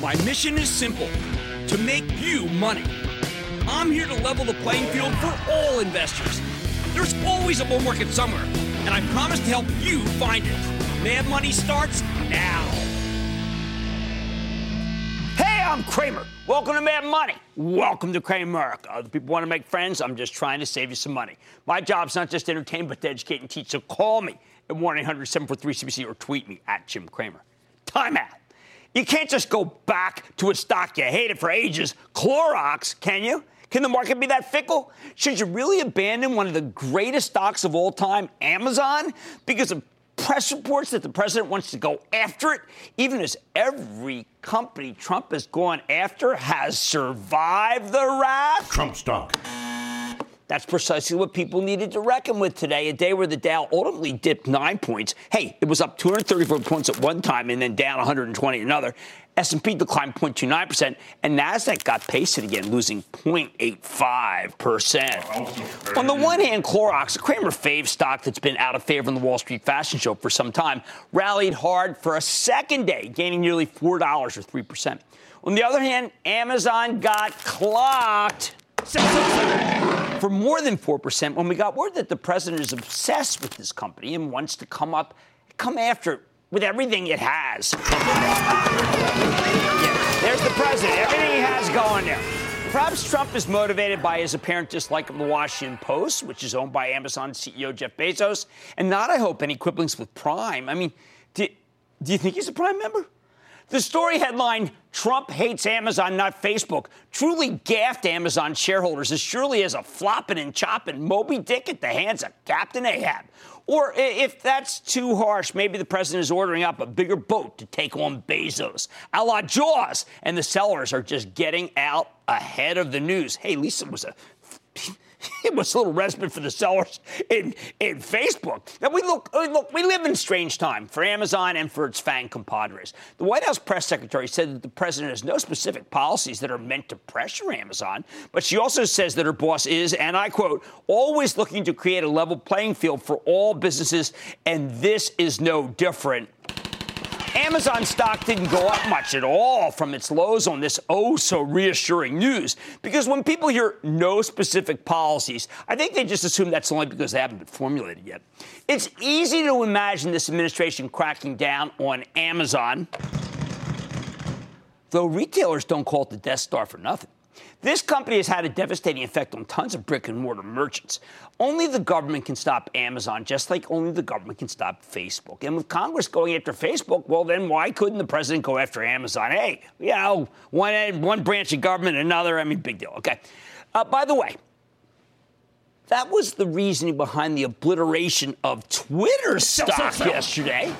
My mission is simple to make you money. I'm here to level the playing field for all investors. There's always a bull market somewhere, and I promise to help you find it. Mad Money starts now. Hey, I'm Cramer. Welcome to Mad Money. Welcome to Cramer. Other people want to make friends. I'm just trying to save you some money. My job's not just to entertain, but to educate and teach. So call me at 1 800 743 CBC or tweet me at Jim Cramer. Time out. You can't just go back to a stock you hated for ages, Clorox, can you? Can the market be that fickle? Should you really abandon one of the greatest stocks of all time, Amazon, because of press reports that the president wants to go after it, even as every company Trump has gone after has survived the wrath? Trump stock. That's precisely what people needed to reckon with today, a day where the Dow ultimately dipped nine points. Hey, it was up 234 points at one time and then down 120 another. S&P declined 0.29%, and Nasdaq got pasted again, losing 0.85%. On the one hand, Clorox, a Cramer fave stock that's been out of favor in the Wall Street fashion show for some time, rallied hard for a second day, gaining nearly $4 or 3%. On the other hand, Amazon got clocked for more than 4% when we got word that the president is obsessed with this company and wants to come up, come after it with everything it has. Yeah, there's the president, everything he has going there. Perhaps Trump is motivated by his apparent dislike of the Washington Post, which is owned by Amazon CEO Jeff Bezos, and not, I hope, any quibblings with Prime. I mean, do, do you think he's a Prime member? The story headline Trump hates Amazon, not Facebook, truly gaffed Amazon shareholders as surely as a flopping and chopping Moby Dick at the hands of Captain Ahab. Or if that's too harsh, maybe the president is ordering up a bigger boat to take on Bezos, a la Jaws, and the sellers are just getting out ahead of the news. Hey, Lisa was a it was a little respite for the sellers in, in Facebook. Now we look, look, we live in strange time for Amazon and for its FANG compadres. The White House press secretary said that the president has no specific policies that are meant to pressure Amazon, but she also says that her boss is, and I quote, always looking to create a level playing field for all businesses, and this is no different. Amazon stock didn't go up much at all from its lows on this oh so reassuring news because when people hear no specific policies, I think they just assume that's only because they haven't been formulated yet. It's easy to imagine this administration cracking down on Amazon, though retailers don't call it the Death Star for nothing. This company has had a devastating effect on tons of brick and mortar merchants. Only the government can stop Amazon, just like only the government can stop Facebook. And with Congress going after Facebook, well, then why couldn't the president go after Amazon? Hey, you know, one, one branch of government, another. I mean, big deal. Okay. Uh, by the way, that was the reasoning behind the obliteration of Twitter stock yesterday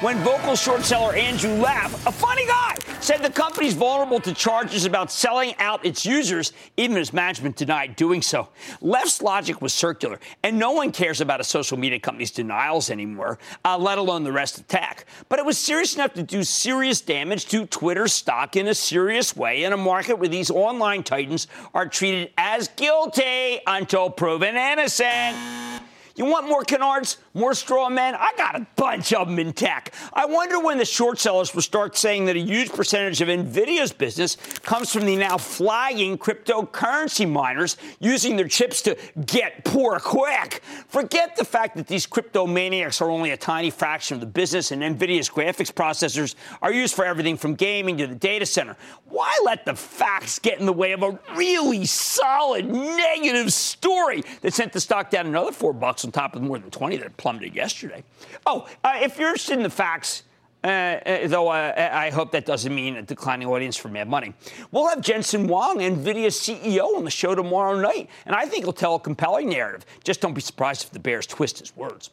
when vocal short seller Andrew Left, a funny guy, said the company's vulnerable to charges about selling out its users, even as management denied doing so. Left's logic was circular, and no one cares about a social media company's denials anymore, uh, let alone the rest attack. But it was serious enough to do serious damage to Twitter stock in a serious way in a market where these online titans are treated as guilty until proven innocent. You want more canards, more straw men? I got a bunch of them in tech. I wonder when the short sellers will start saying that a huge percentage of Nvidia's business comes from the now flagging cryptocurrency miners using their chips to get poor quick. Forget the fact that these crypto maniacs are only a tiny fraction of the business, and Nvidia's graphics processors are used for everything from gaming to the data center. Why let the facts get in the way of a really solid negative story that sent the stock down another four bucks? On top of more than 20 that plummeted yesterday. Oh, uh, if you're interested in the facts, Uh, uh, though uh, I hope that doesn't mean a declining audience for Mad Money. We'll have Jensen Huang, NVIDIA CEO, on the show tomorrow night, and I think he'll tell a compelling narrative. Just don't be surprised if the Bears twist his words.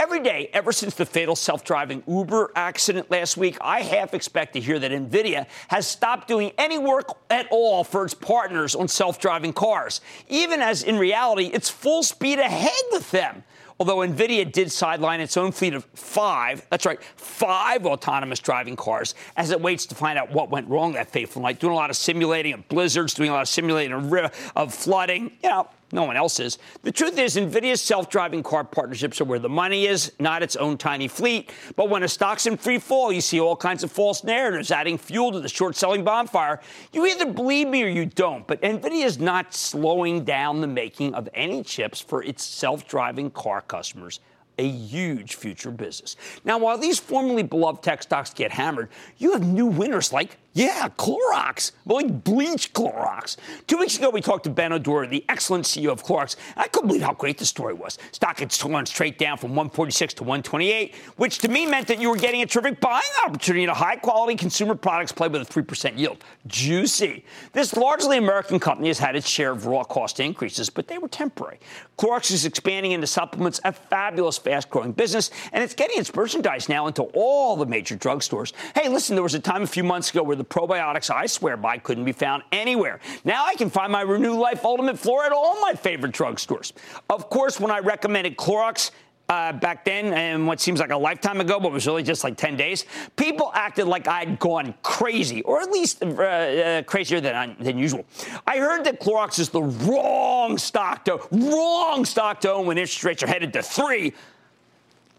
Every day, ever since the fatal self driving Uber accident last week, I half expect to hear that NVIDIA has stopped doing any work at all for its partners on self driving cars, even as in reality, it's full speed ahead with them. Although NVIDIA did sideline its own fleet of five, that's right, five autonomous driving cars as it waits to find out what went wrong that fateful night, doing a lot of simulating of blizzards, doing a lot of simulating of, of flooding. You know, no one else is. The truth is, NVIDIA's self driving car partnerships are where the money is, not its own tiny fleet. But when a stock's in free fall, you see all kinds of false narratives adding fuel to the short selling bonfire. You either believe me or you don't. But NVIDIA is not slowing down the making of any chips for its self driving car customers a huge future business. Now, while these formerly beloved tech stocks get hammered, you have new winners like yeah, Clorox. Like bleach Clorox. Two weeks ago, we talked to Benno Dorer, the excellent CEO of Clorox. I couldn't believe how great the story was. Stock had gone straight down from 146 to 128, which to me meant that you were getting a terrific buying opportunity in a high quality consumer products play with a 3% yield. Juicy. This largely American company has had its share of raw cost increases, but they were temporary. Clorox is expanding into supplements, a fabulous, fast growing business, and it's getting its merchandise now into all the major drugstores. Hey, listen, there was a time a few months ago where the probiotics I swear by couldn't be found anywhere. Now I can find my Renew Life Ultimate Flora at all my favorite drugstores. Of course, when I recommended Clorox, uh, back then, and what seems like a lifetime ago, but was really just like 10 days, people acted like I'd gone crazy, or at least uh, uh, crazier than, than usual. I heard that Clorox is the wrong stock to wrong stock to own when interest rates are headed to three.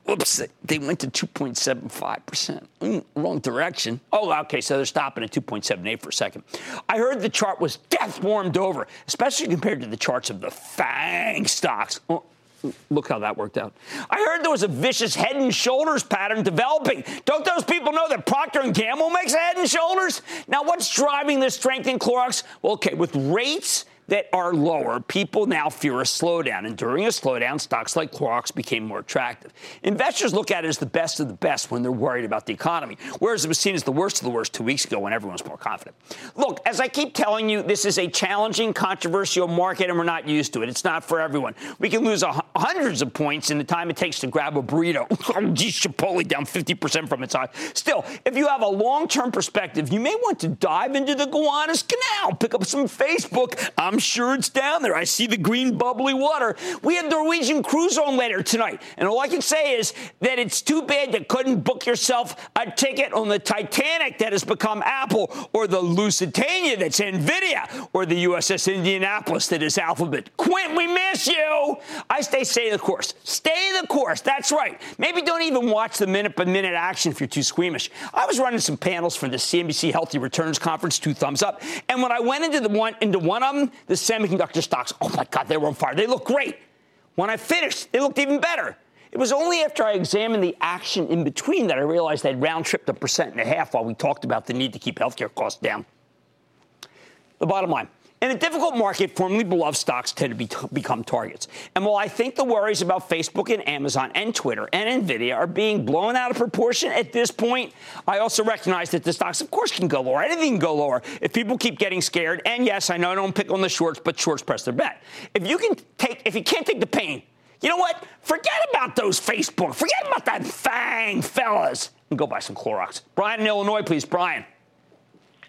Whoops, they went to 2.75%. Mm, wrong direction. Oh, okay, so they're stopping at 2.78 for a second. I heard the chart was death warmed over, especially compared to the charts of the FANG stocks. Oh, look how that worked out. I heard there was a vicious head and shoulders pattern developing. Don't those people know that Procter & Gamble makes head and shoulders? Now, what's driving this strength in Clorox? Well, okay, with rates that are lower, people now fear a slowdown. And during a slowdown, stocks like Clorox became more attractive. Investors look at it as the best of the best when they're worried about the economy, whereas it was seen as the worst of the worst two weeks ago when everyone was more confident. Look, as I keep telling you, this is a challenging, controversial market, and we're not used to it. It's not for everyone. We can lose hundreds of points in the time it takes to grab a burrito. Oh, geez, Chipotle down 50% from its high. Still, if you have a long term perspective, you may want to dive into the Gowanus Canal, pick up some Facebook. I'm sure it's down there. I see the green bubbly water. We have Norwegian cruise on later tonight. And all I can say is that it's too bad you couldn't book yourself a ticket on the Titanic that has become Apple or the Lusitania that's NVIDIA or the USS Indianapolis that is Alphabet. Quint, we miss you. I stay stay the course. Stay the course. That's right. Maybe don't even watch the minute by minute action if you're too squeamish. I was running some panels for the CNBC Healthy Returns Conference, two thumbs up. And when I went into the one into one of them, the semiconductor stocks. Oh my God, they were on fire. They look great. When I finished, they looked even better. It was only after I examined the action in between that I realized they'd round tripped a percent and a half while we talked about the need to keep healthcare costs down. The bottom line in a difficult market, formerly beloved stocks tend to be t- become targets. And while I think the worries about Facebook and Amazon and Twitter and Nvidia are being blown out of proportion at this point, I also recognize that the stocks, of course, can go lower. Anything can go lower if people keep getting scared. And yes, I know I don't pick on the shorts, but shorts press their bet. If you can take, if you can't take the pain, you know what? Forget about those Facebook. Forget about that Fang fellas, and go buy some Clorox. Brian in Illinois, please. Brian.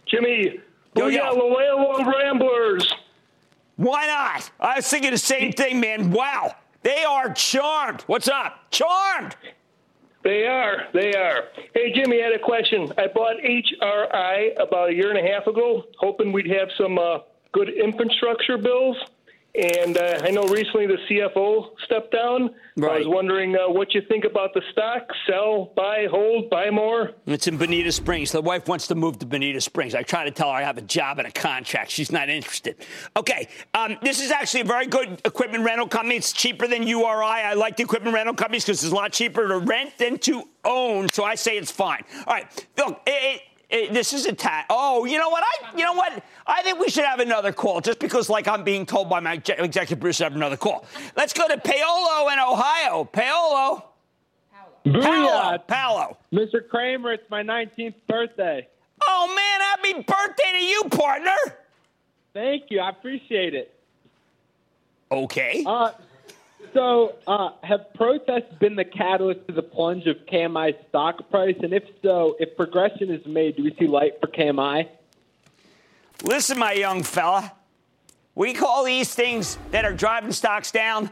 Jimmy, Yo, yo. Loyola Ramblers. Why not? I was thinking the same thing, man. Wow. They are charmed. What's up? Charmed. They are. They are. Hey, Jimmy, I had a question. I bought HRI about a year and a half ago, hoping we'd have some uh, good infrastructure bills. And uh, I know recently the CFO stepped down. Right. I was wondering uh, what you think about the stock. Sell, buy, hold, buy more. It's in Bonita Springs. The wife wants to move to Bonita Springs. I try to tell her I have a job and a contract. She's not interested. Okay, um, this is actually a very good equipment rental company. It's cheaper than URI. I like the equipment rental companies because it's a lot cheaper to rent than to own. So I say it's fine. All right, look. It, it, this is a tat. Oh, you know what? I, you know what? I think we should have another call just because, like, I'm being told by my executive producer, have another call. Let's go to Paolo in Ohio. Paolo. Paolo. Paolo, Paolo. Mr. Cramer, it's my 19th birthday. Oh, man, happy birthday to you, partner. Thank you. I appreciate it. Okay. Uh, so, uh, have protests been the catalyst to the plunge of KMI's stock price? And if so, if progression is made, do we see light for KMI? Listen, my young fella, we call these things that are driving stocks down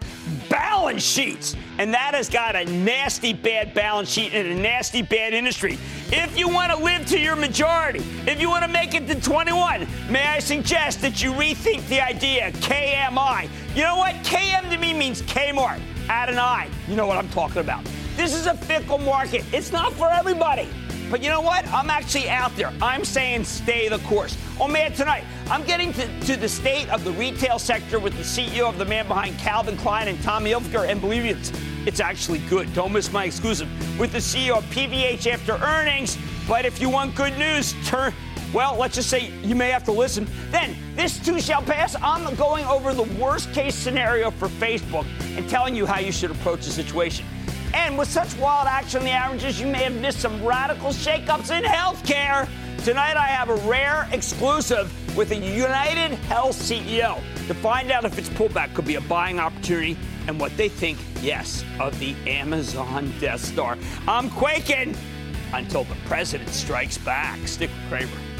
balance sheets. And that has got a nasty bad balance sheet in a nasty bad industry. If you want to live to your majority, if you want to make it to 21, may I suggest that you rethink the idea KMI. You know what? KM to me means Kmart. Add an I. You know what I'm talking about. This is a fickle market. It's not for everybody. But you know what? I'm actually out there. I'm saying stay the course. Oh man, tonight I'm getting to, to the state of the retail sector with the CEO of the man behind Calvin Klein and Tommy Hilfiger, and believe me, it's, it's actually good. Don't miss my exclusive with the CEO of PVH after earnings. But if you want good news, turn. Well, let's just say you may have to listen. Then, this too shall pass. I'm going over the worst case scenario for Facebook and telling you how you should approach the situation. And with such wild action in the averages, you may have missed some radical shakeups in healthcare. Tonight, I have a rare exclusive with a United Health CEO to find out if its pullback could be a buying opportunity and what they think, yes, of the Amazon Death Star. I'm quaking until the president strikes back. Stick with Cramer.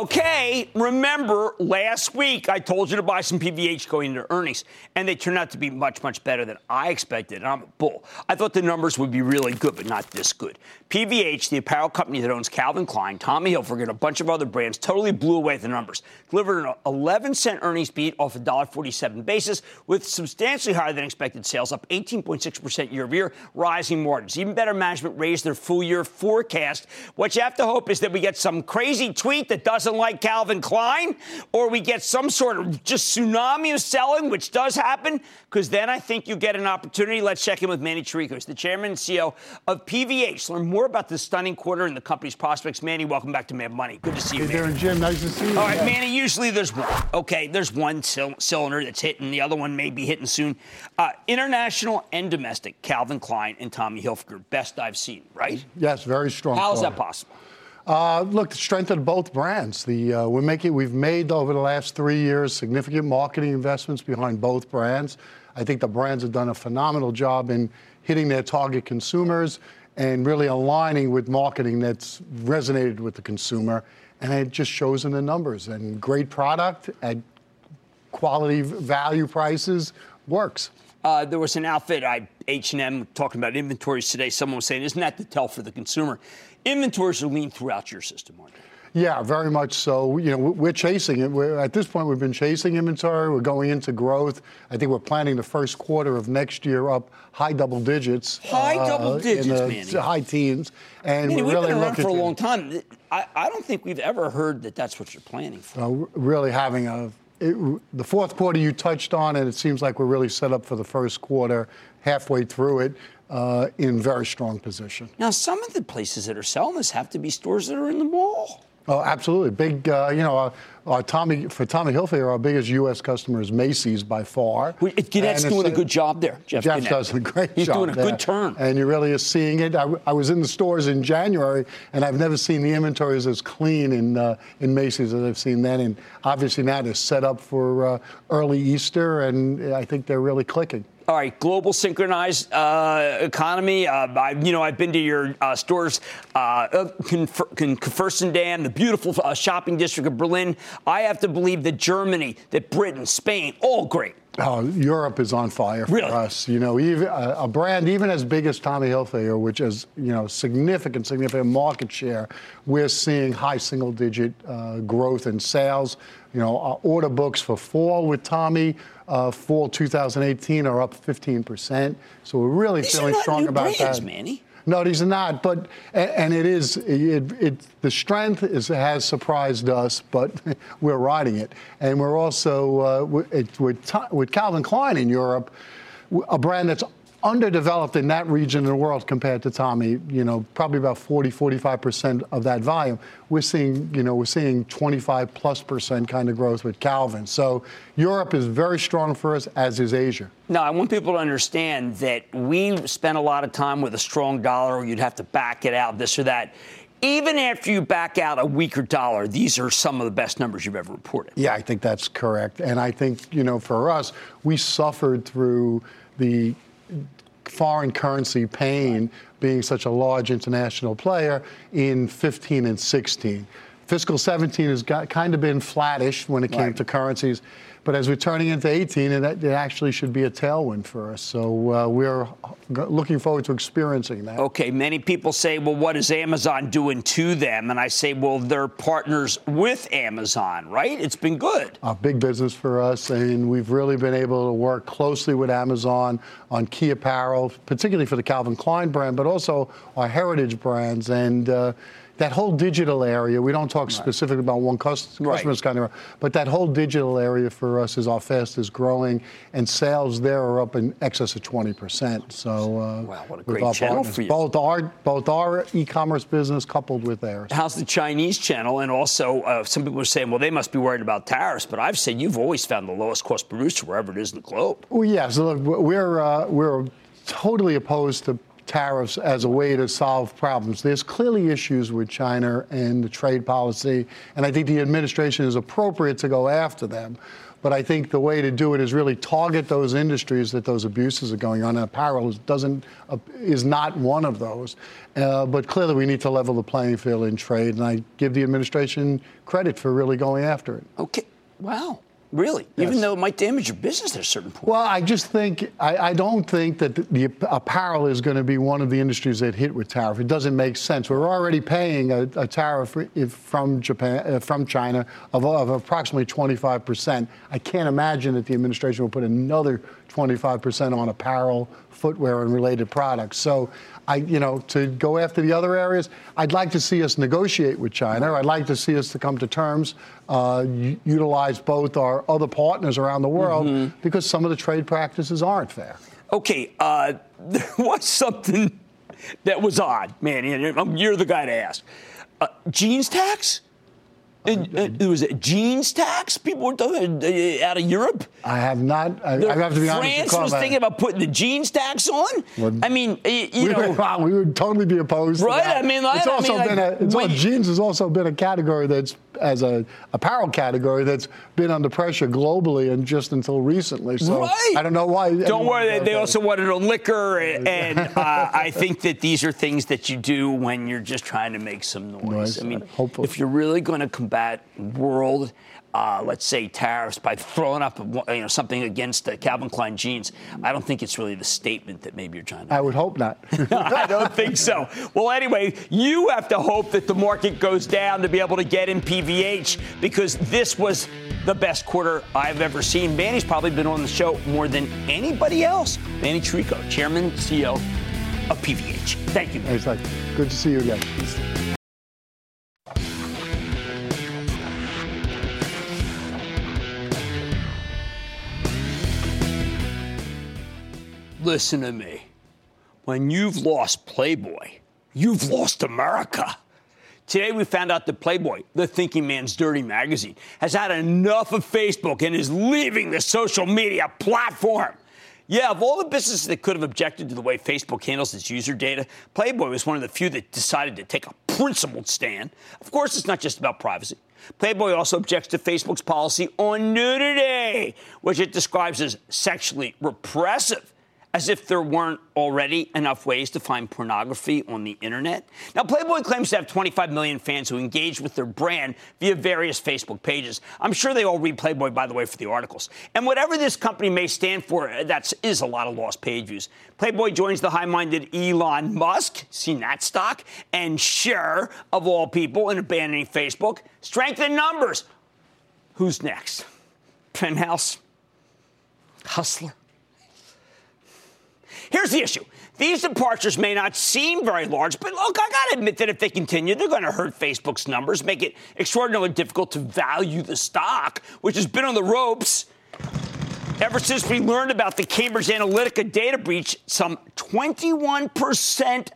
Okay, remember last week I told you to buy some PVH going into earnings, and they turned out to be much, much better than I expected. And I'm a bull. I thought the numbers would be really good, but not this good. PVH, the apparel company that owns Calvin Klein, Tommy Hilfiger, and a bunch of other brands, totally blew away the numbers. Delivered an 11 cent earnings beat off a $1.47 basis, with substantially higher than expected sales, up 18.6% year over year, rising margins. Even better management raised their full year forecast. What you have to hope is that we get some crazy tweet that does doesn't like Calvin Klein, or we get some sort of just tsunami of selling, which does happen, because then I think you get an opportunity. Let's check in with Manny Chirico, He's the chairman and CEO of PVH. Learn more about this stunning quarter and the company's prospects. Manny, welcome back to Mad Money. Good to see you, Hey there, Jim. Nice to see you. All right, Manny, usually there's one. Okay, there's one cylinder that's hitting, the other one may be hitting soon. Uh, international and domestic, Calvin Klein and Tommy Hilfiger, best I've seen, right? Yes, very strong. How is that possible? Uh, look, the strength of both brands. The uh, we're making we've made over the last three years significant marketing investments behind both brands. I think the brands have done a phenomenal job in hitting their target consumers and really aligning with marketing that's resonated with the consumer, and it just shows in the numbers. And great product at quality value prices works. Uh, there was an outfit, I H&M, talking about inventories today. Someone was saying, isn't that the tell for the consumer? Inventories are lean throughout your system, aren't they? Yeah, very much so. You know, we're chasing it. We're, at this point, we've been chasing inventory. We're going into growth. I think we're planning the first quarter of next year up high double digits. High uh, double digits, in the Manny. High teens. And Manny, we're we've really been around for a long time. I, I, don't think we've ever heard that that's what you're planning for. Uh, really having a it, the fourth quarter you touched on, and it seems like we're really set up for the first quarter, halfway through it. Uh, in very strong position. Now, some of the places that are selling this have to be stores that are in the mall. Oh, absolutely. Big, uh, you know, uh, uh, Tommy for Tommy Hilfiger, our biggest U.S. customer is Macy's by far. Well, Gennette's doing a good job there. Jeff, Jeff does a great He's job. He's doing a there. good turn. And you really are seeing it. I, I, was in the stores in January, and I've never seen the inventories as clean in uh, in Macy's as I've seen then. And obviously now they're set up for uh, early Easter, and I think they're really clicking. All right, global synchronized uh, economy. Uh, I, you know, I've been to your uh, stores, uh, Kurfürstendamm, the beautiful uh, shopping district of Berlin. I have to believe that Germany, that Britain, Spain, all great. Oh, Europe is on fire for Really? us. You know, even a, a brand even as big as Tommy Hilfiger, which has you know significant, significant market share, we're seeing high single-digit uh, growth in sales. You know, our order books for fall with Tommy, uh, fall 2018 are up 15 percent. So we're really These feeling strong about brands, that. Manny. No, these are not. But and it is it, it the strength is has surprised us, but we're riding it, and we're also uh, with, with with Calvin Klein in Europe, a brand that's underdeveloped in that region of the world compared to Tommy. You know, probably about 40, 45 percent of that volume. We're seeing you know we're seeing 25 plus percent kind of growth with Calvin. So Europe is very strong for us, as is Asia. No, I want people to understand that we spent a lot of time with a strong dollar, or you'd have to back it out, this or that. Even after you back out a weaker dollar, these are some of the best numbers you've ever reported. Yeah, I think that's correct. And I think, you know, for us, we suffered through the foreign currency pain being such a large international player in 15 and 16. Fiscal 17 has got, kind of been flattish when it came Right. to currencies. But as we're turning into 18, it, it actually should be a tailwind for us. So uh, we're looking forward to experiencing that. Okay, many people say, well, what is Amazon doing to them? And I say, well, they're partners with Amazon, right? It's been good. a big business for us, and we've really been able to work closely with Amazon on key apparel, particularly for the Calvin Klein brand, but also our heritage brands. And uh, that whole digital area, we don't talk specifically about one cus- Right. customer's kind of, but that whole digital area for us is our fastest growing, and sales there are up in excess of 20%. So, uh, Wow, what a great our channel partners, for you. Both our, both our e-commerce business coupled with theirs. How's the Chinese channel? And also, uh, some people are saying, well, they must be worried about tariffs. But I've said you've always found the lowest cost producer wherever it is in the globe. Well, yeah. So look, we're uh, we're totally opposed to tariffs as a way to solve problems. There's clearly issues with China and the trade policy, and I think the administration is appropriate to go after them. But I think the way to do it is really target those industries that those abuses are going on. And apparel doesn't uh, is not one of those. Uh, but clearly, we need to level the playing field in trade, and I give the administration credit for really going after it. Okay. Wow. Really? Even though it might damage your business at a certain point. Well, I just think I, I don't think that the, the apparel is going to be one of the industries that hit with tariff. It doesn't make sense. We're already paying a, a tariff if, from Japan, uh, from China, of, of approximately 25 percent. I can't imagine that the administration will put another 25 percent on apparel, footwear, and related products. So, I, you know, to go after the other areas, I'd like to see us negotiate with China. I'd like to see us to come to terms, uh, utilize both our other partners around the world because some of the trade practices aren't fair. Okay, uh, there was something that was odd, man. You're the guy to ask. Uh, jeans tax? And, uh, it was a jeans tax. People were talking uh, out of Europe. I have not. I, I have to be honest. with France was thinking about putting the jeans tax on. Well, I mean, you we, know, would, wow, we would totally be opposed. to Right. I mean, I- it's I also mean, been like, a. It's all, jeans has also been a category that's as a apparel category that's been under pressure globally and just until recently. So Right. I don't know why. Don't worry, they, they also wanted a liquor, and, and uh, I think that these are things that you do when you're just trying to make some noise. Noise, I mean, hopefully. if you're really going to combat world, uh, let's say tariffs by throwing up you know something against uh, Calvin Klein jeans, I don't think it's really the statement that maybe you're trying to. I would hope not. I don't think so. Well, anyway, you have to hope that the market goes down to be able to get in PVH because this was the best quarter I've ever seen. Manny's probably been on the show more than anybody else. Manny Chirico, Chairman, CEO of PVH. Thank you. it's like good to see you again. Listen to me. When you've lost Playboy, you've lost America. Today, we found out that Playboy, the thinking man's dirty magazine, has had enough of Facebook and is leaving the social media platform. Yeah, of all the businesses that could have objected to the way Facebook handles its user data, Playboy was one of the few that decided to take a principled stand. Of course, it's not just about privacy. Playboy also objects to Facebook's policy on nudity, which it describes as sexually repressive. As if there weren't already enough ways to find pornography on the internet. Now, Playboy claims to have 25 million fans who engage with their brand via various Facebook pages. I'm sure they all read Playboy, by the way, for the articles. And whatever this company may stand for, uh, that is a lot of lost page views. Playboy joins the high minded Elon Musk, seen that stock, and Cher, of all people, in abandoning Facebook. Strength in numbers. Who's next? Penthouse? Hustler? Here's the issue. These departures may not seem very large, but look, I got to admit that if they continue, they're going to hurt Facebook's numbers, make it extraordinarily difficult to value the stock, which has been on the ropes ever since we learned about the Cambridge Analytica data breach some 21%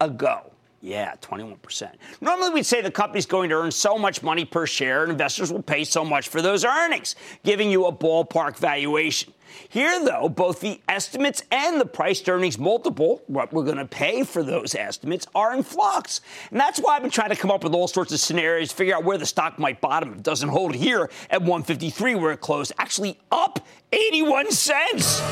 ago. Yeah, 21%. Normally, we'd say the company's going to earn so much money per share, and investors will pay so much for those earnings, giving you a ballpark valuation. Here, though, both the estimates and the price earnings multiple, what we're going to pay for those estimates, are in flux. And that's why I've been trying to come up with all sorts of scenarios, figure out where the stock might bottom. If it doesn't hold here at 153 where it closed, actually up 81 cents.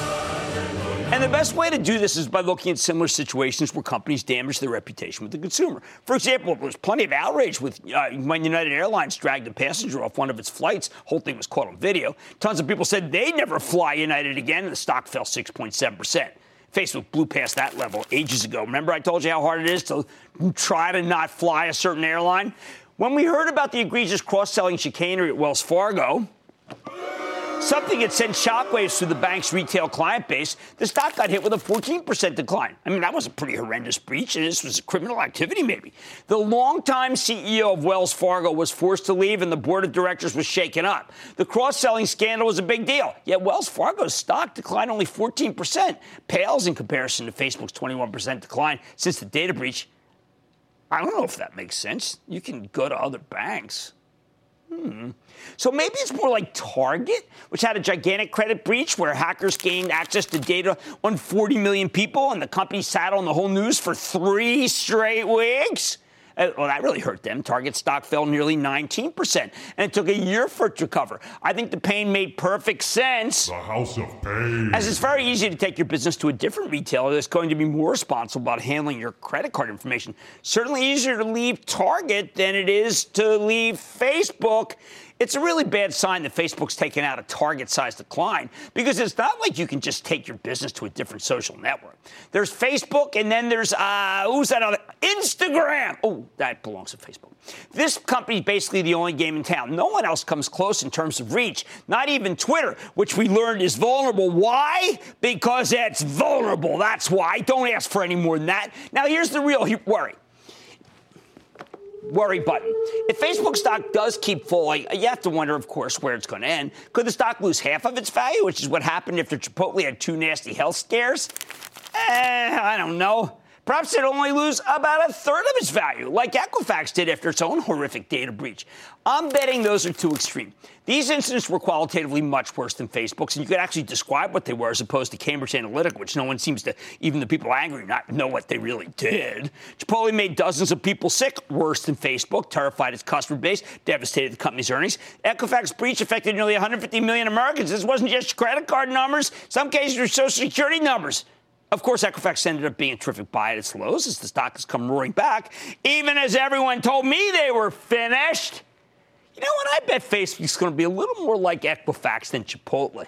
And the best way to do this is by looking at similar situations where companies damage their reputation with the consumer. For example, there was plenty of outrage with uh, when United Airlines dragged a passenger off one of its flights. Whole thing was caught on video. Tons of people said they'd never fly United again, and the stock fell 6.7 percent. Facebook blew past that level ages ago. Remember, I told you how hard it is to try to not fly a certain airline? When we heard about the egregious cross selling chicanery at Wells Fargo, Something that sent shockwaves through the bank's retail client base. The stock got hit with a 14% decline. I mean, that was a pretty horrendous breach, and this was a criminal activity, maybe. The longtime CEO of Wells Fargo was forced to leave, and the board of directors was shaken up. The cross selling scandal was a big deal, yet Wells Fargo's stock declined only 14%, pales in comparison to Facebook's 21% decline since the data breach. I don't know if that makes sense. You can go to other banks. Hmm. So maybe it's more like Target, which had a gigantic credit breach where hackers gained access to data on 40 million people, and the company sat on the whole news for three straight weeks. Uh, well, that really hurt them. Target stock fell nearly 19%, and it took a year for it to recover. I think the pain made perfect sense. The house of pain. As it's very easy to take your business to a different retailer that's going to be more responsible about handling your credit card information. Certainly easier to leave Target than it is to leave Facebook. It's a really bad sign that Facebook's taken out a target size decline because it's not like you can just take your business to a different social network. There's Facebook and then there's, uh, who's that other? Instagram. Oh, that belongs to Facebook. This company is basically the only game in town. No one else comes close in terms of reach, not even Twitter, which we learned is vulnerable. Why? Because it's vulnerable. That's why. Don't ask for any more than that. Now, here's the real worry worry button. If Facebook stock does keep falling, you have to wonder, of course, where it's going to end. Could the stock lose half of its value, which is what happened after Chipotle had two nasty health scares? Eh, I don't know. Perhaps it only lose about a third of its value, like Equifax did after its own horrific data breach. I'm betting those are too extreme. These incidents were qualitatively much worse than Facebook's, and you could actually describe what they were as opposed to Cambridge Analytica, which no one seems to, even the people angry, not know what they really did. Chipotle made dozens of people sick, worse than Facebook, terrified its customer base, devastated the company's earnings. Equifax breach affected nearly 150 million Americans. This wasn't just credit card numbers, some cases were social security numbers. Of course, Equifax ended up being a terrific buy at its lows as the stock has come roaring back, even as everyone told me they were finished. You know what? I bet Facebook's going to be a little more like Equifax than Chipotle.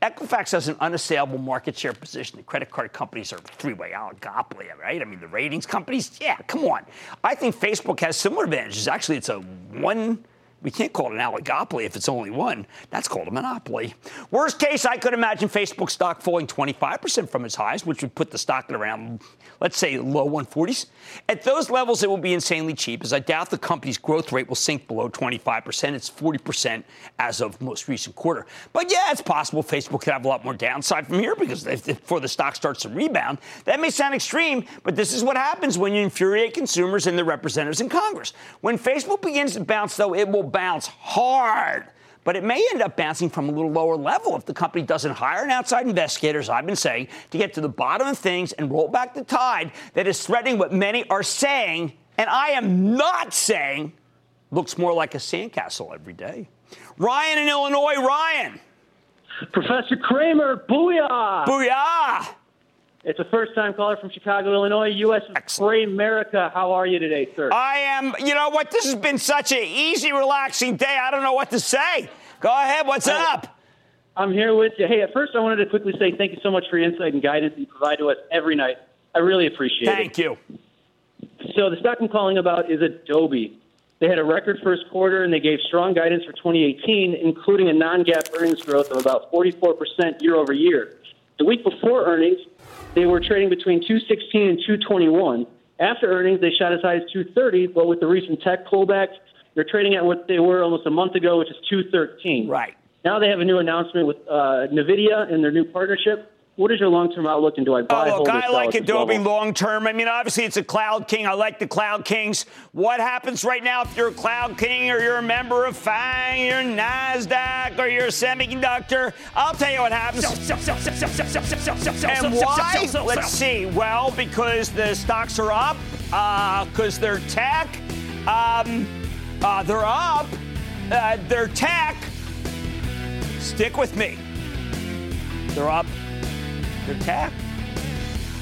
Equifax has an unassailable market share position. The credit card companies are three-way oligopoly, right? I mean, the ratings companies, yeah, come on. I think Facebook has similar advantages. Actually, it's a one we can't call it an oligopoly if it's only one. That's called a monopoly. Worst case, I could imagine Facebook stock falling 25% from its highs, which would put the stock at around, let's say, low 140s. At those levels, it will be insanely cheap, as I doubt the company's growth rate will sink below 25%. It's 40% as of most recent quarter. But yeah, it's possible Facebook could have a lot more downside from here because if, before the stock starts to rebound, that may sound extreme, but this is what happens when you infuriate consumers and their representatives in Congress. When Facebook begins to bounce, though, it will bounce hard. But it may end up bouncing from a little lower level if the company doesn't hire an outside investigator, as I've been saying, to get to the bottom of things and roll back the tide that is threatening what many are saying, and I am not saying, looks more like a sandcastle every day. Ryan in Illinois, Ryan. Professor Cramer, booyah! Booyah! It's a first time caller from Chicago, Illinois, U.S. Great America. How are you today, sir? I am, you know what? This has been such an easy, relaxing day. I don't know what to say. Go ahead. What's Hey. up? I'm here with you. Hey, at first, I wanted to quickly say thank you so much for your insight and guidance you provide to us every night. I really appreciate it. Thank you. So, the stock I'm calling about is Adobe. They had a record first quarter and they gave strong guidance for 2018, including a non GAAP earnings growth of about 44% year over year. The week before earnings, they were trading between 216 and 221. After earnings, they shot as high as 230, but with the recent tech pullback, they're trading at what they were almost a month ago, which is 213. Right. Now they have a new announcement with uh, NVIDIA and their new partnership. What is your long term outlook, and do I buy, Oh, hold, look, or I like Adobe long term. I mean, obviously, it's a cloud king. I like the cloud kings. What happens right now if you're a cloud king or you're a member of FANG, you're NASDAQ, or you're a semiconductor? I'll tell you what happens. And why? Let's see. Well, because the stocks are up, because they're tech. Um, uh, they're up. Uh, they're tech. Stick with me. They're up. They're tech.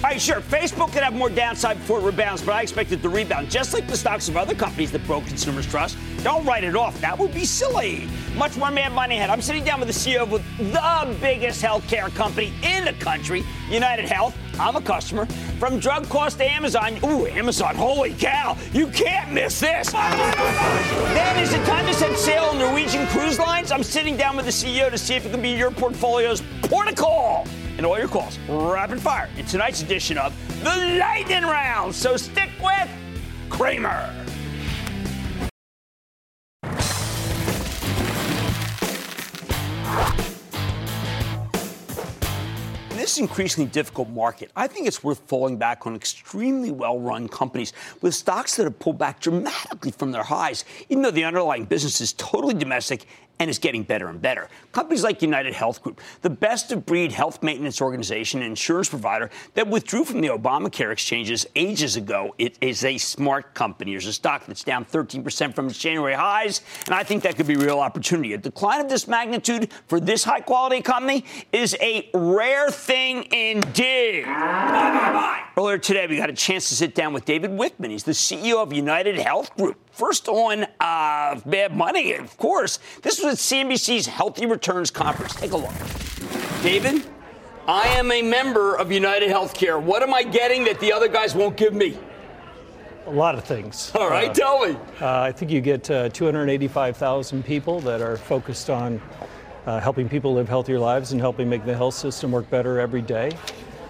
All right, sure. Facebook could have more downside before it rebounds, but I expect it to rebound, just like the stocks of other companies that broke consumers' trust. Don't write it off. That would be silly. Much more Mad Money ahead. I'm sitting down with the CEO of the biggest healthcare company in the country, United Health. I'm a customer. From drug cost to Amazon. Ooh, Amazon. Holy cow. You can't miss this. then is it time to set sail on Norwegian Cruise Lines? I'm sitting down with the CEO to see if it can be your portfolio's protocol and all your calls rapid fire in tonight's edition of the Lightning Round. So stick with Cramer. In this increasingly difficult market, I think it's worth falling back on extremely well run companies with stocks that have pulled back dramatically from their highs, even though the underlying business is totally domestic and is getting better and better. Companies like United Health Group, the best of breed health maintenance organization and insurance provider that withdrew from the Obamacare exchanges ages ago, it is a smart company. There's a stock that's down 13% from its January highs, and I think that could be a real opportunity. A decline of this magnitude for this high quality company is a rare thing indeed. Earlier today, we got a chance to sit down with David Wichmann. He's the CEO of United Health Group. First on uh, Mad Money, of course. This was at CNBC's Healthy Returns Conference. Take a look. David, I am a member of United Healthcare. What am I getting that the other guys won't give me? A lot of things. All right, Uh, tell me. uh, I think you get uh, 285,000 people that are focused on uh, helping people live healthier lives and helping make the health system work better every day.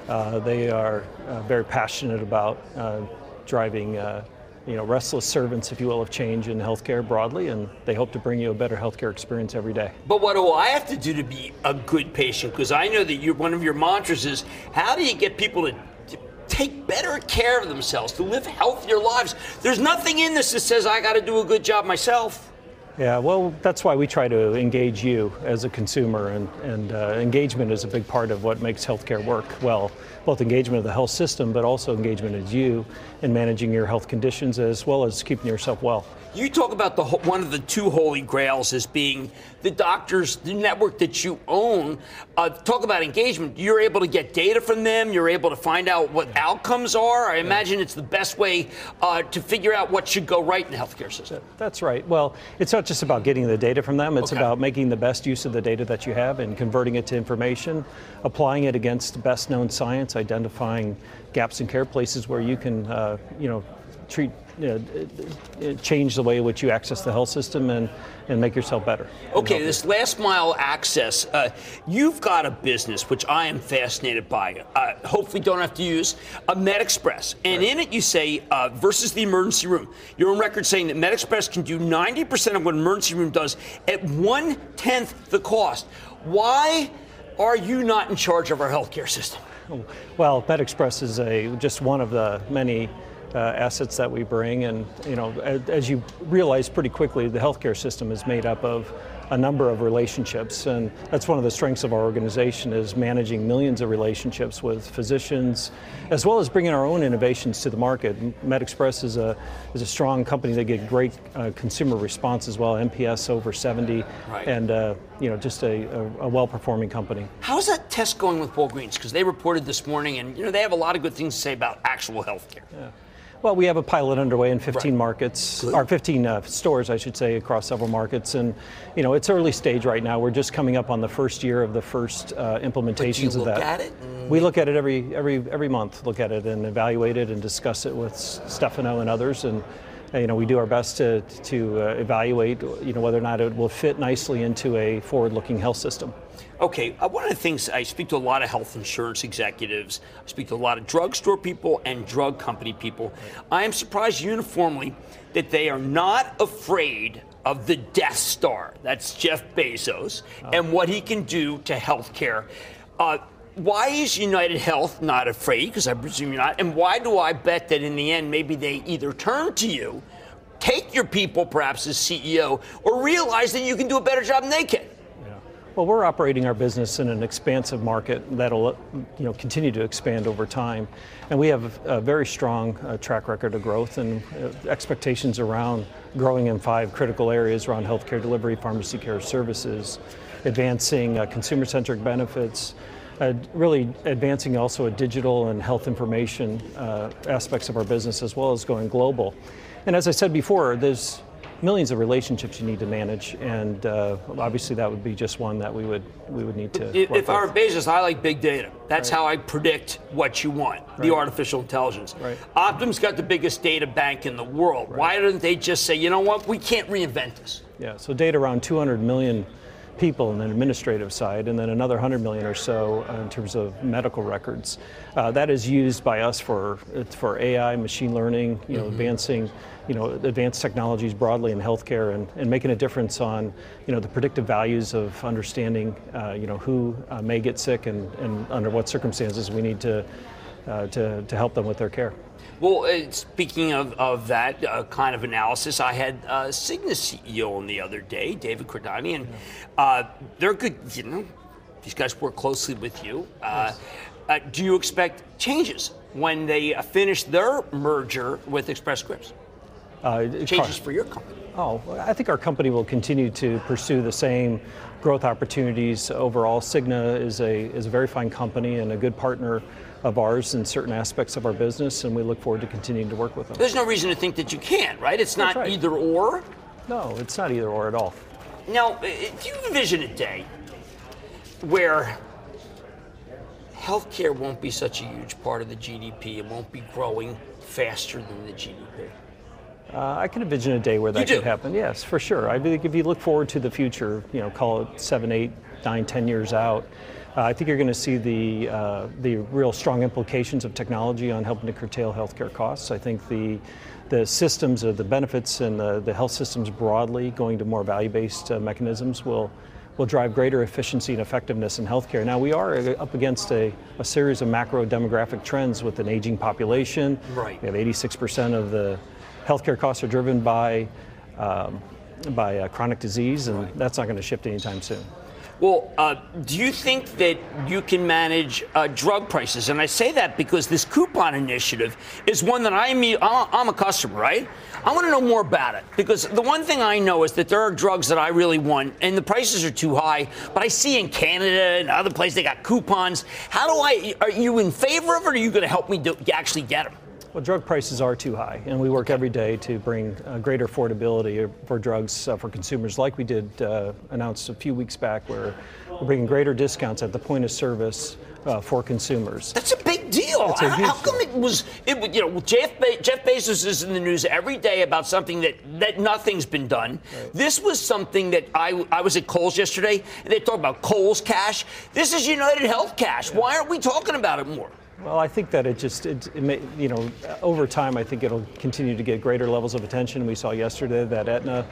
Uh, they are uh, very passionate about uh, driving, you know, restless servants, if you will, of change in healthcare broadly, and they hope to bring you a better healthcare experience every day. But what do I have to do to be a good patient? Because I know that you're, one of your mantras is how do you get people to take better care of themselves, to live healthier lives? There's nothing in this that says I got to do a good job myself. Yeah, well, that's why we try to engage you as a consumer, and, and uh, engagement is a big part of what makes healthcare work well. Both engagement of the health system, but also engagement as you in managing your health conditions as well as keeping yourself well. You talk about the one of the two holy grails as being the doctors, the network that you own. Uh, talk about engagement. You're able to get data from them. You're able to find out what outcomes are. I imagine it's the best way uh, to figure out what should go right in the healthcare system. That's right. Well, it's not just about getting the data from them, it's Okay. about making the best use of the data that you have and converting it to information, applying it against best known science, identifying gaps in care places where you can, uh, you know, treat. Uh, uh, change the way in which you access the health system and, and make yourself better. Okay, this last mile access. Uh, you've got a business which I am fascinated by. Uh, hopefully, don't have to use a MedExpress, and in it you say uh, versus the emergency room. You're on record saying that MedExpress can do 90% of what emergency room does at one tenth the cost. Why are you not in charge of our healthcare system? Well, MedExpress is a just one of the many uh, assets that we bring, and you know, as, as you realize pretty quickly, the healthcare system is made up of a number of relationships, and that's one of the strengths of our organization is managing millions of relationships with physicians, as well as bringing our own innovations to the market. MedExpress is a is a strong company that get great uh, consumer response as well, NPS over 70, Right. and uh, you know just a, a, a well-performing company. How's that test going with Walgreens? Because they reported this morning, and you know they have a lot of good things to say about actual healthcare. Well, we have a pilot underway in 15 markets, or 15 uh, stores, I should say, across several markets, and you know it's early stage right now. We're just coming up on the first year of the first uh, implementations of that. at it and We look at it every every every month. Look at it and evaluate it and discuss it with Stefano and others, and uh, you know we do our best to to uh, evaluate you know whether or not it will fit nicely into a forward-looking health system. Okay, uh, one of the things I speak to a lot of health insurance executives, I speak to a lot of drugstore people and drug company people. I am surprised uniformly that they are not afraid of the Death Star. That's Jeff Bezos and what he can do to healthcare. Uh, why is United Health not afraid? Because I presume you're not. And why do I bet that in the end, maybe they either turn to you, take your people perhaps as CEO, or realize that you can do a better job than they can? Well, we're operating our business in an expansive market that'll, you know, continue to expand over time, and we have a very strong uh, track record of growth and uh, expectations around growing in five critical areas around healthcare delivery, pharmacy care services, advancing uh, consumer-centric benefits, uh, really advancing also a digital and health information uh, aspects of our business, as well as going global. And as I said before, there's millions of relationships you need to manage, and uh, obviously that would be just one that we would we would need to. If, if I were. Bezos, I like big data. That's how I predict what you want, the artificial intelligence. Right. Optum's got the biggest data bank in the world. Why didn't they just say, you know what, we can't reinvent this? Yeah, so data around 200 million people and the administrative side, and then another 100 million or so in terms of medical records. Uh, that is used by us for for AI, machine learning, you know, Mhm. advancing, you know, advanced technologies broadly in healthcare, and, and making a difference on, you know, the predictive values of understanding, uh, you know, who uh, may get sick and, and under what circumstances we need to, uh, to to help them with their care. Well, uh, speaking of, of that uh, kind of analysis, I had uh, Cigna CEO on the other day, David Cordani, and uh, they're good. You know, these guys work closely with you. Uh, uh, do you expect changes when they uh, finish their merger with Express Scripts? Uh, Changes for your company? Oh, I think our company will continue to pursue the same growth opportunities overall. Cigna is a is a very fine company and a good partner of ours in certain aspects of our business, and we look forward to continuing to work with them. There's no reason to think that you can't, right? It's not right. either or. No, it's not either or at all. Now, do you envision a day where healthcare won't be such a huge part of the GDP? It won't be growing faster than the GDP. Uh, I can envision a day where that could happen. Yes, for sure. I think if you look forward to the future, you know, call it seven, eight, nine, ten years out, uh, I think you're going to see the uh, the real strong implications of technology on helping to curtail healthcare costs. I think the the systems of the benefits and the, the health systems broadly going to more value-based uh, mechanisms will will drive greater efficiency and effectiveness in healthcare. Now we are up against a, a series of macro demographic trends with an aging population. Right. We have 86% of the healthcare costs are driven by um, by uh, chronic disease, and that's not going to shift anytime soon. Well, uh, do you think that you can manage uh, drug prices? And I say that because this coupon initiative is one that I'm a- I'm a customer, right? I want to know more about it because the one thing I know is that there are drugs that I really want and the prices are too high. But I see in Canada and other places they got coupons. How do I? Are you in favor of it? Or are you going to help me do, actually get them? Well, drug prices are too high, and we work every day to bring uh, greater affordability for drugs uh, for consumers, like we did uh, announce a few weeks back, where we're bringing greater discounts at the point of service uh, for consumers. That's a big deal. A how, come it was? It you know Jeff Be- Jeff Bezos is in the news every day about something that that nothing's been done. This was something that I I was at Kohl's yesterday and they talked about Kohl's Cash. This is United Health Cash. Why aren't we talking about it more? Well, I think that it just, it, it may, you know, over time, I think it'll continue to get greater levels of attention. We saw yesterday that Aetna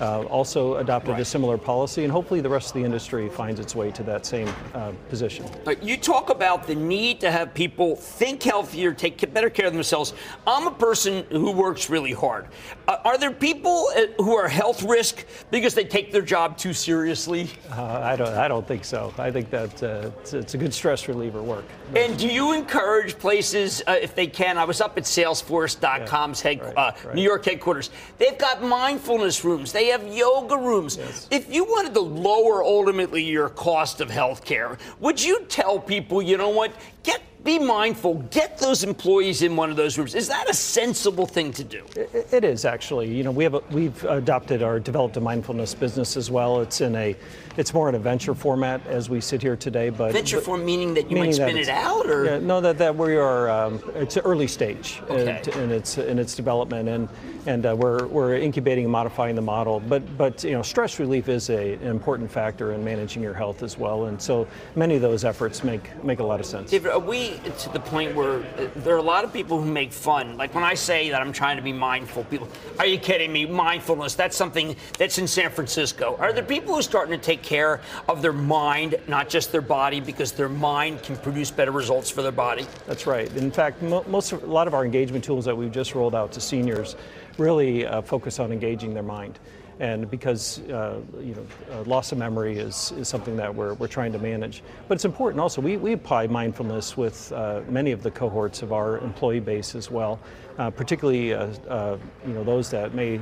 uh, also adopted right. a similar policy, and hopefully the rest of the industry finds its way to that same uh, position. You talk about the need to have people think healthier, take better care of themselves. I'm a person who works really hard. Uh, are there people uh, who are health risk because they take their job too seriously? Uh, I don't. I don't think so. I think that uh, it's, it's, a good stress reliever work. And do you encourage places, if they can? I was up at Salesforce.com's yeah, head, right, right. New York headquarters. They've got mindfulness rooms. They have yoga rooms. Yes. If you wanted to lower ultimately your cost of health care, would you tell people, you know what, get be mindful. Get those employees in one of those rooms. Is that a sensible thing to do? it is actually. You know, we have a, we've adopted or developed a mindfulness business as well. It's in a it's more in a venture format as we sit here today. But venture form meaning that you might spin it out, or yeah, no, that that we are. Um, it's an early stage okay. in, in, its in its development, and and uh, we're we're incubating and modifying the model. But but you know, stress relief is a, an important factor in managing your health as well, and so many of those efforts make make a lot of sense. David, are we to the point where uh, there are a lot of people who make fun? Like when I say that I'm trying to be mindful, people, are you kidding me? Mindfulness, that's something that's in San Francisco. Are there people who are starting to take care of their mind, not just their body, because their mind can produce better results for their body? That's right. In fact, most of, a lot of our engagement tools that we've just rolled out to seniors really uh, focus on engaging their mind and because uh, you know uh, loss of memory is, is something that we're, we're trying to manage. But it's important also. We, we apply mindfulness with uh, many of the cohorts of our employee base as well, uh, particularly uh, uh, you know those that may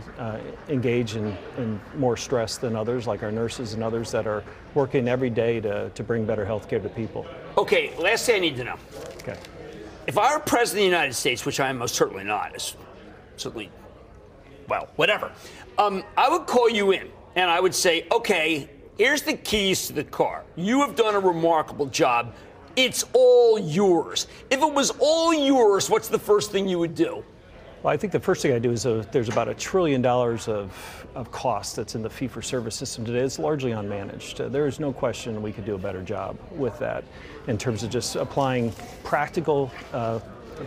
engage in, in more stress than others, like our nurses and others that are working every day to, to bring better health care to people. Okay, last thing I need to know. Okay. If I were president of the United States, which I am most certainly not, is certainly well, whatever. Um, I would call you in and I would say, okay, here's the keys to the car. You have done a remarkable job. It's all yours. If it was all yours, what's the first thing you would do? Well, I think the first thing I do is uh, there's about a trillion dollars of, of cost that's in the fee for service system today. It's largely unmanaged. Uh, there is no question we could do a better job with that in terms of just applying practical uh,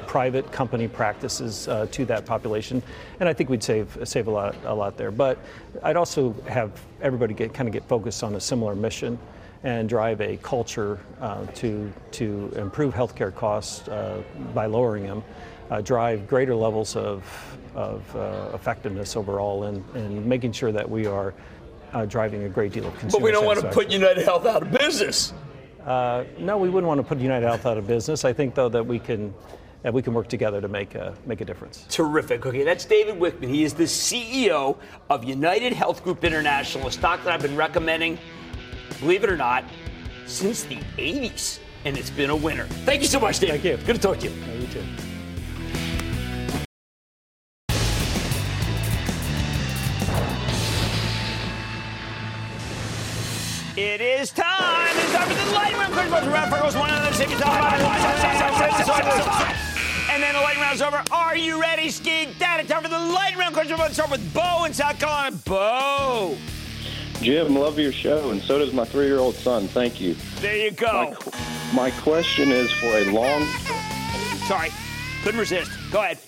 private company practices uh, to that population, and I think we'd save save a lot a lot there. But I'd also have everybody get kind of get focused on a similar mission and drive a culture uh, to to improve healthcare costs uh, by lowering them, uh, drive greater levels of of uh, effectiveness overall, and, and making sure that we are uh, driving a great deal of consumer. But we don't want to put United Health out of business. no, we wouldn't want to put United Health out of business. I think though that we can and we can work together to make a, make a difference. Terrific. Okay, that's David Wichmann. He is the CEO of United Health Group International, a stock that I've been recommending, believe it or not, since the 80s. And it's been a winner. Thank you so much, David. Thank you. Good to talk to you. No, you too. It is time. It's time for the Quick, round for goes one another. See if you talk about it. And then the lightning round's over. Are you ready, Ski Dad? It's time for the lightning round. Question to start with Bo in South Carolina. Bo. Jim, love your show, and so does my three-year-old son. Thank you. There you go. My, my question is for a long. Sorry, couldn't resist. Go ahead.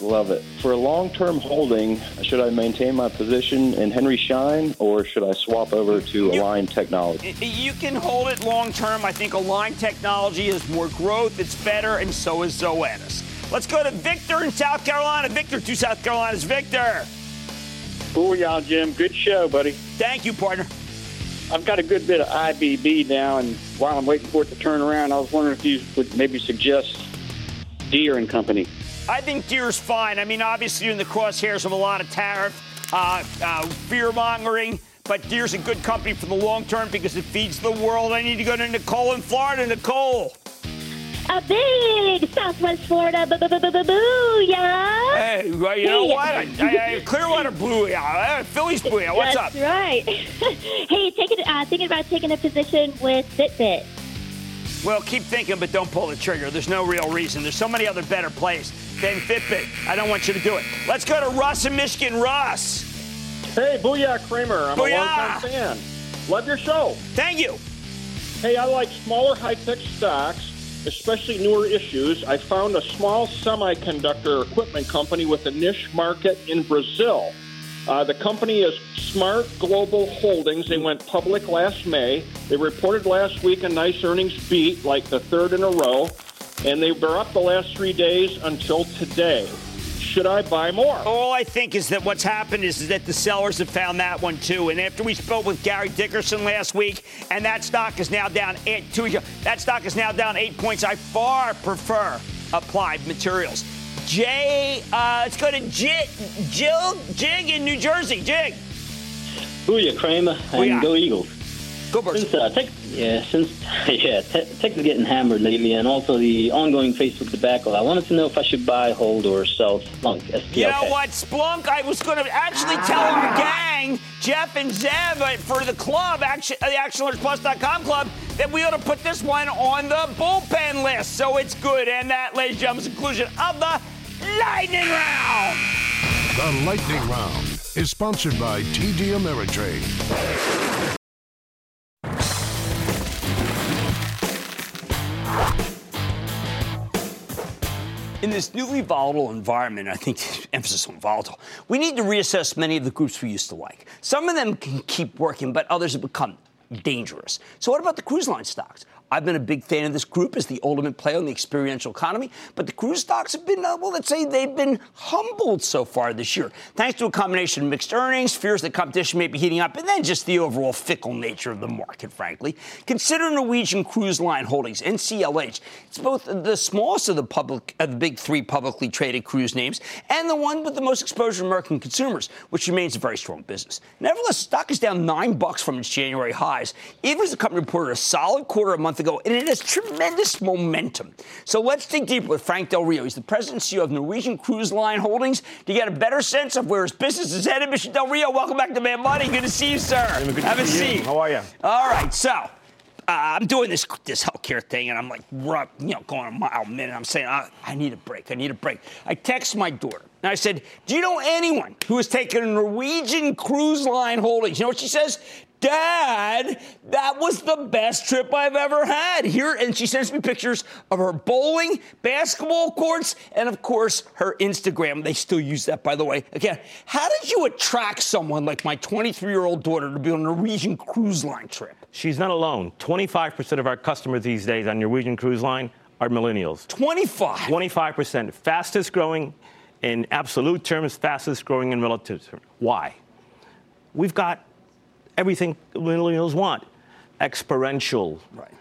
Love it. For a long-term holding, should I maintain my position in Henry Schein or should I swap over to Align Technology? You can hold it long-term. I think Align Technology has more growth. It's better, and so is Zoetis. Let's go to Victor in South Carolina. Victor to South Carolina's Victor. Booyah, Jim. Good show, buddy. Thank you, partner. I've got a good bit of IBB now, and while I'm waiting for it to turn around, I was wondering if you would maybe suggest Deere and Company. I think Deere's fine. I mean, obviously, you're in the crosshairs of a lot of tariff, uh, uh, fear mongering, but Deere's a good company for the long term because it feeds the world. I need to go to Nicole in Florida. Nicole. A big Southwest Florida booyah. Hey, well, you know what? I, I, Clearwater booyah. Uh, Phillies booyah. What's That's up? That's right. hey, taking, uh, thinking about taking a position with Fitbit. Well, keep thinking, but don't pull the trigger. There's no real reason. There's so many other better plays than Fitbit. I don't want you to do it. Let's go to Russ in Michigan. Russ. Hey, Booyah Cramer. I'm booyah. a long-time fan. Love your show. Thank you. Hey, I like smaller high-tech stocks, especially newer issues. I found a small semiconductor equipment company with a niche market in Brazil. Uh, the company is Smart Global Holdings. They went public last May. They reported last week a nice earnings beat, like the third in a row, and they were up the last three days until today. Should I buy more? All I think is that what's happened is, is that the sellers have found that one too. And after we spoke with Gary Dickerson last week, and that stock is now down eight, two, that stock is now down eight points. I far prefer applied materials. Jay, uh, let's go to Jig, Jill, Jig in New Jersey. Jig. Booyah, Cramer, and Booyah. go Eagles. Go Birds. Since, uh, tech, yeah, since yeah, te- tech is getting hammered lately, and also the ongoing Facebook debacle. I wanted to know if I should buy, hold, or sell Splunk. SPLK. You know what, Splunk? I was going to actually tell our gang, Jeff and Zev, uh, for the club, action, uh, the ActionAlertsPlus.com club, that we ought to put this one on the bullpen list. So it's good. And that, ladies and gentlemen, is the conclusion of the lightning round. The Lightning Round is sponsored by TD Ameritrade. In this newly volatile environment, I think the emphasis on volatile, we need to reassess many of the groups we used to like. Some of them can keep working, but others have become dangerous. So, what about the cruise line stocks? I've been a big fan of this group as the ultimate play on the experiential economy, but the cruise stocks have been, uh, well, let's say they've been humbled so far this year, thanks to a combination of mixed earnings, fears that competition may be heating up, and then just the overall fickle nature of the market, frankly. Consider Norwegian Cruise Line Holdings, NCLH. It's both the smallest of the public, of the big three publicly traded cruise names, and the one with the most exposure to American consumers, which remains a very strong business. Nevertheless, stock is down nine bucks from its January highs, even as the company reported a solid quarter a month ago, and it has tremendous momentum. So let's dig deeper with Frank Del Rio. He's the president and CEO of Norwegian Cruise Line Holdings to get a better sense of where his business is headed. Mr. Del Rio, welcome back to Mad Money. Good to see you, sir. Have a see you. How are you? All right, so uh, I'm doing this this healthcare thing, and I'm like, you know, going a mile a minute. I'm saying, I, I need a break. I need a break. I text my daughter, and I said, Do you know anyone who has taken a Norwegian Cruise Line Holdings? You know what she says? Dad, that was the best trip I've ever had. Here, and she sends me pictures of her bowling, basketball courts, and of course her Instagram. They still use that, by the way. Again, how did you attract someone like my 23 year old daughter to be on a Norwegian cruise line trip? She's not alone. 25% of our customers these days on Norwegian Cruise Line are millennials. 25. 25%. Fastest growing in absolute terms, fastest growing in relative terms. Why? We've got everything millennials want experiential. Right.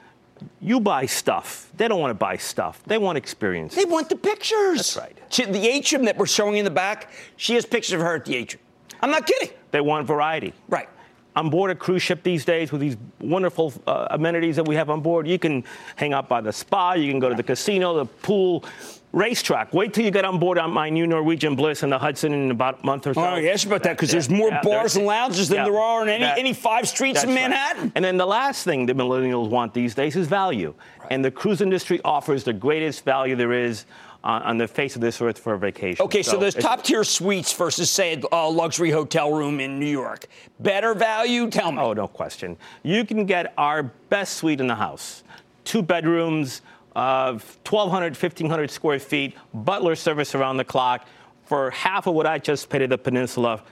You buy stuff. They don't want to buy stuff. They want experience. They want the pictures. That's right. She, the atrium that we're showing in the back, she has pictures of her at the atrium. I'm not kidding. They want variety. Right. On board a cruise ship these days with these wonderful uh, amenities that we have on board, you can hang out by the spa, you can go to the casino, the pool, racetrack. Wait till you get on board on my new Norwegian Bliss in the Hudson in about a month or so. Oh, yes, about that because there's more Yeah, bars and lounges than yeah, there are in any, that- any five streets in that's right. Manhattan. And then the last thing that millennials want these days is value. And the cruise industry offers the greatest value there is on, on the face of this earth for a vacation. Okay, so, there's it's- top tier suites versus, say, a luxury hotel room in New York. Better value? Tell me. Oh, no question. You can get our best suite in the house. Two bedrooms, uh, 1,200, 1,500 square feet, butler service around the clock for half of what I just paid at the Peninsula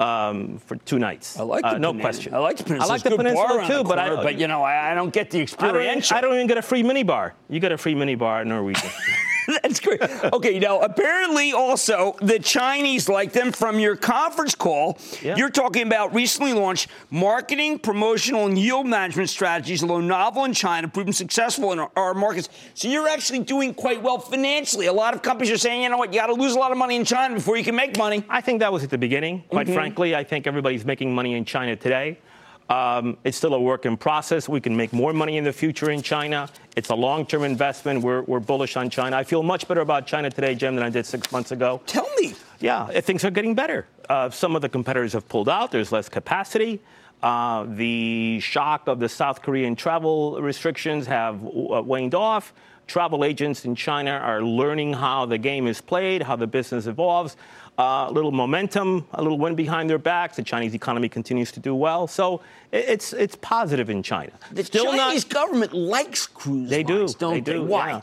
um, for two nights. I like Uh, no Peninsula. question. I like the Peninsula. I like the Peninsula too, the but I, but you know, I, I don't get the I don't, experiential. I don't even get a free minibar. You get a free minibar in Norwegian. That's great. Okay, now apparently also the Chinese like them from your conference call. Yeah. You're talking about recently launched marketing, promotional, and yield management strategies, although novel in China, proven successful in our, our markets. So you're actually doing quite well financially. A lot of companies are saying, you know what, you got to lose a lot of money in China before you can make money. I think that was at the beginning. Quite Mhm. frankly, I think everybody's making money in China today. Um, it's still a work in process. We can make more money in the future in China. It's a long-term investment. We're, we're bullish on China. I feel much better about China today, Jim, than I did six months ago. Tell me. Yeah, uh, things are getting better. Uh, some of the competitors have pulled out. There's less capacity. Uh, the shock of the South Korean travel restrictions have uh, waned off. Travel agents in China are learning how the game is played, how the business evolves. Uh, a little momentum, a little wind behind their backs. The Chinese economy continues to do well, so it- it's it's positive in China. The Still not- Chinese government likes cruise they do. lines, don't they they? do. Why? yeah.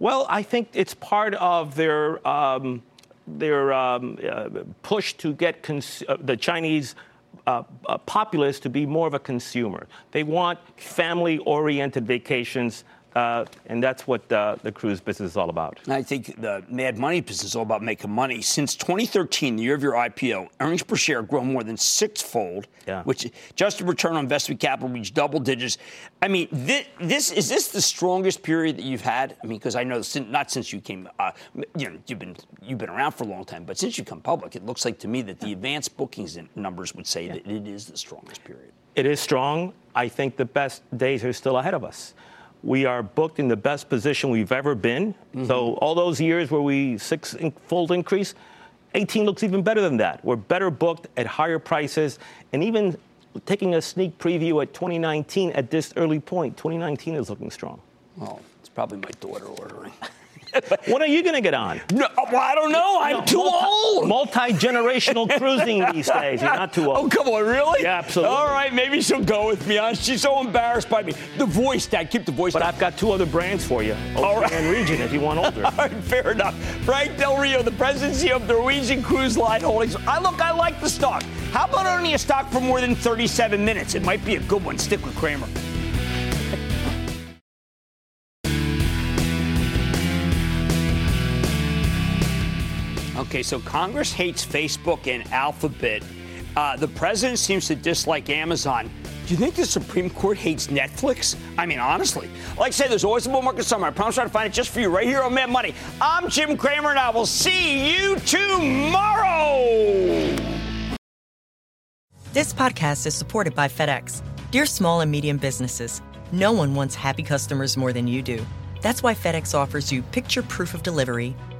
Well, I think it's part of their um, their um, uh, push to get cons- uh, the Chinese uh, uh, populace to be more of a consumer. They want family oriented vacations uh, and that's what uh, the cruise business is all about. I think the Mad Money business is all about making money. Since 2013, the year of your IPO, earnings per share grown more than sixfold, yeah. which adjusted return on invested capital reached double digits. I mean, this, this is this the strongest period that you've had? I mean, because I know since, not since you came, uh, you know, you've been you've been around for a long time, but since you come public, it looks like to me that the advanced bookings numbers would say yeah. that it is the strongest period. It is strong. I think the best days are still ahead of us. We are booked in the best position we've ever been. Mm-hmm. So all those years where we six-fold increase, 18 looks even better than that. We're better booked at higher prices, and even taking a sneak preview at 2019 at this early point, 2019 is looking strong. Well, it's probably my daughter ordering. when are you going to get on? No, well, I don't know. I'm no, too multi- old. Multi generational cruising these days. You're not too oh, old. Oh, come on, really? Yeah, absolutely. All right, maybe she'll go with me. She's so embarrassed by me. The voice, Dad. Keep the voice. But down. I've got two other brands for you. All right. And Regent, if you want older. All right, fair enough. Frank Del Rio, the presidency of Norwegian Cruise Line Holdings. I look, I like the stock. How about owning a stock for more than 37 minutes? It might be a good one. Stick with Cramer. Okay, so Congress hates Facebook and Alphabet. Uh, the president seems to dislike Amazon. Do you think the Supreme Court hates Netflix? I mean, honestly. Like I said, there's always a bull market somewhere. I promise I'll find it just for you right here on Mad Money. I'm Jim Cramer, and I will see you tomorrow. This podcast is supported by FedEx. Dear small and medium businesses, no one wants happy customers more than you do. That's why FedEx offers you picture proof of delivery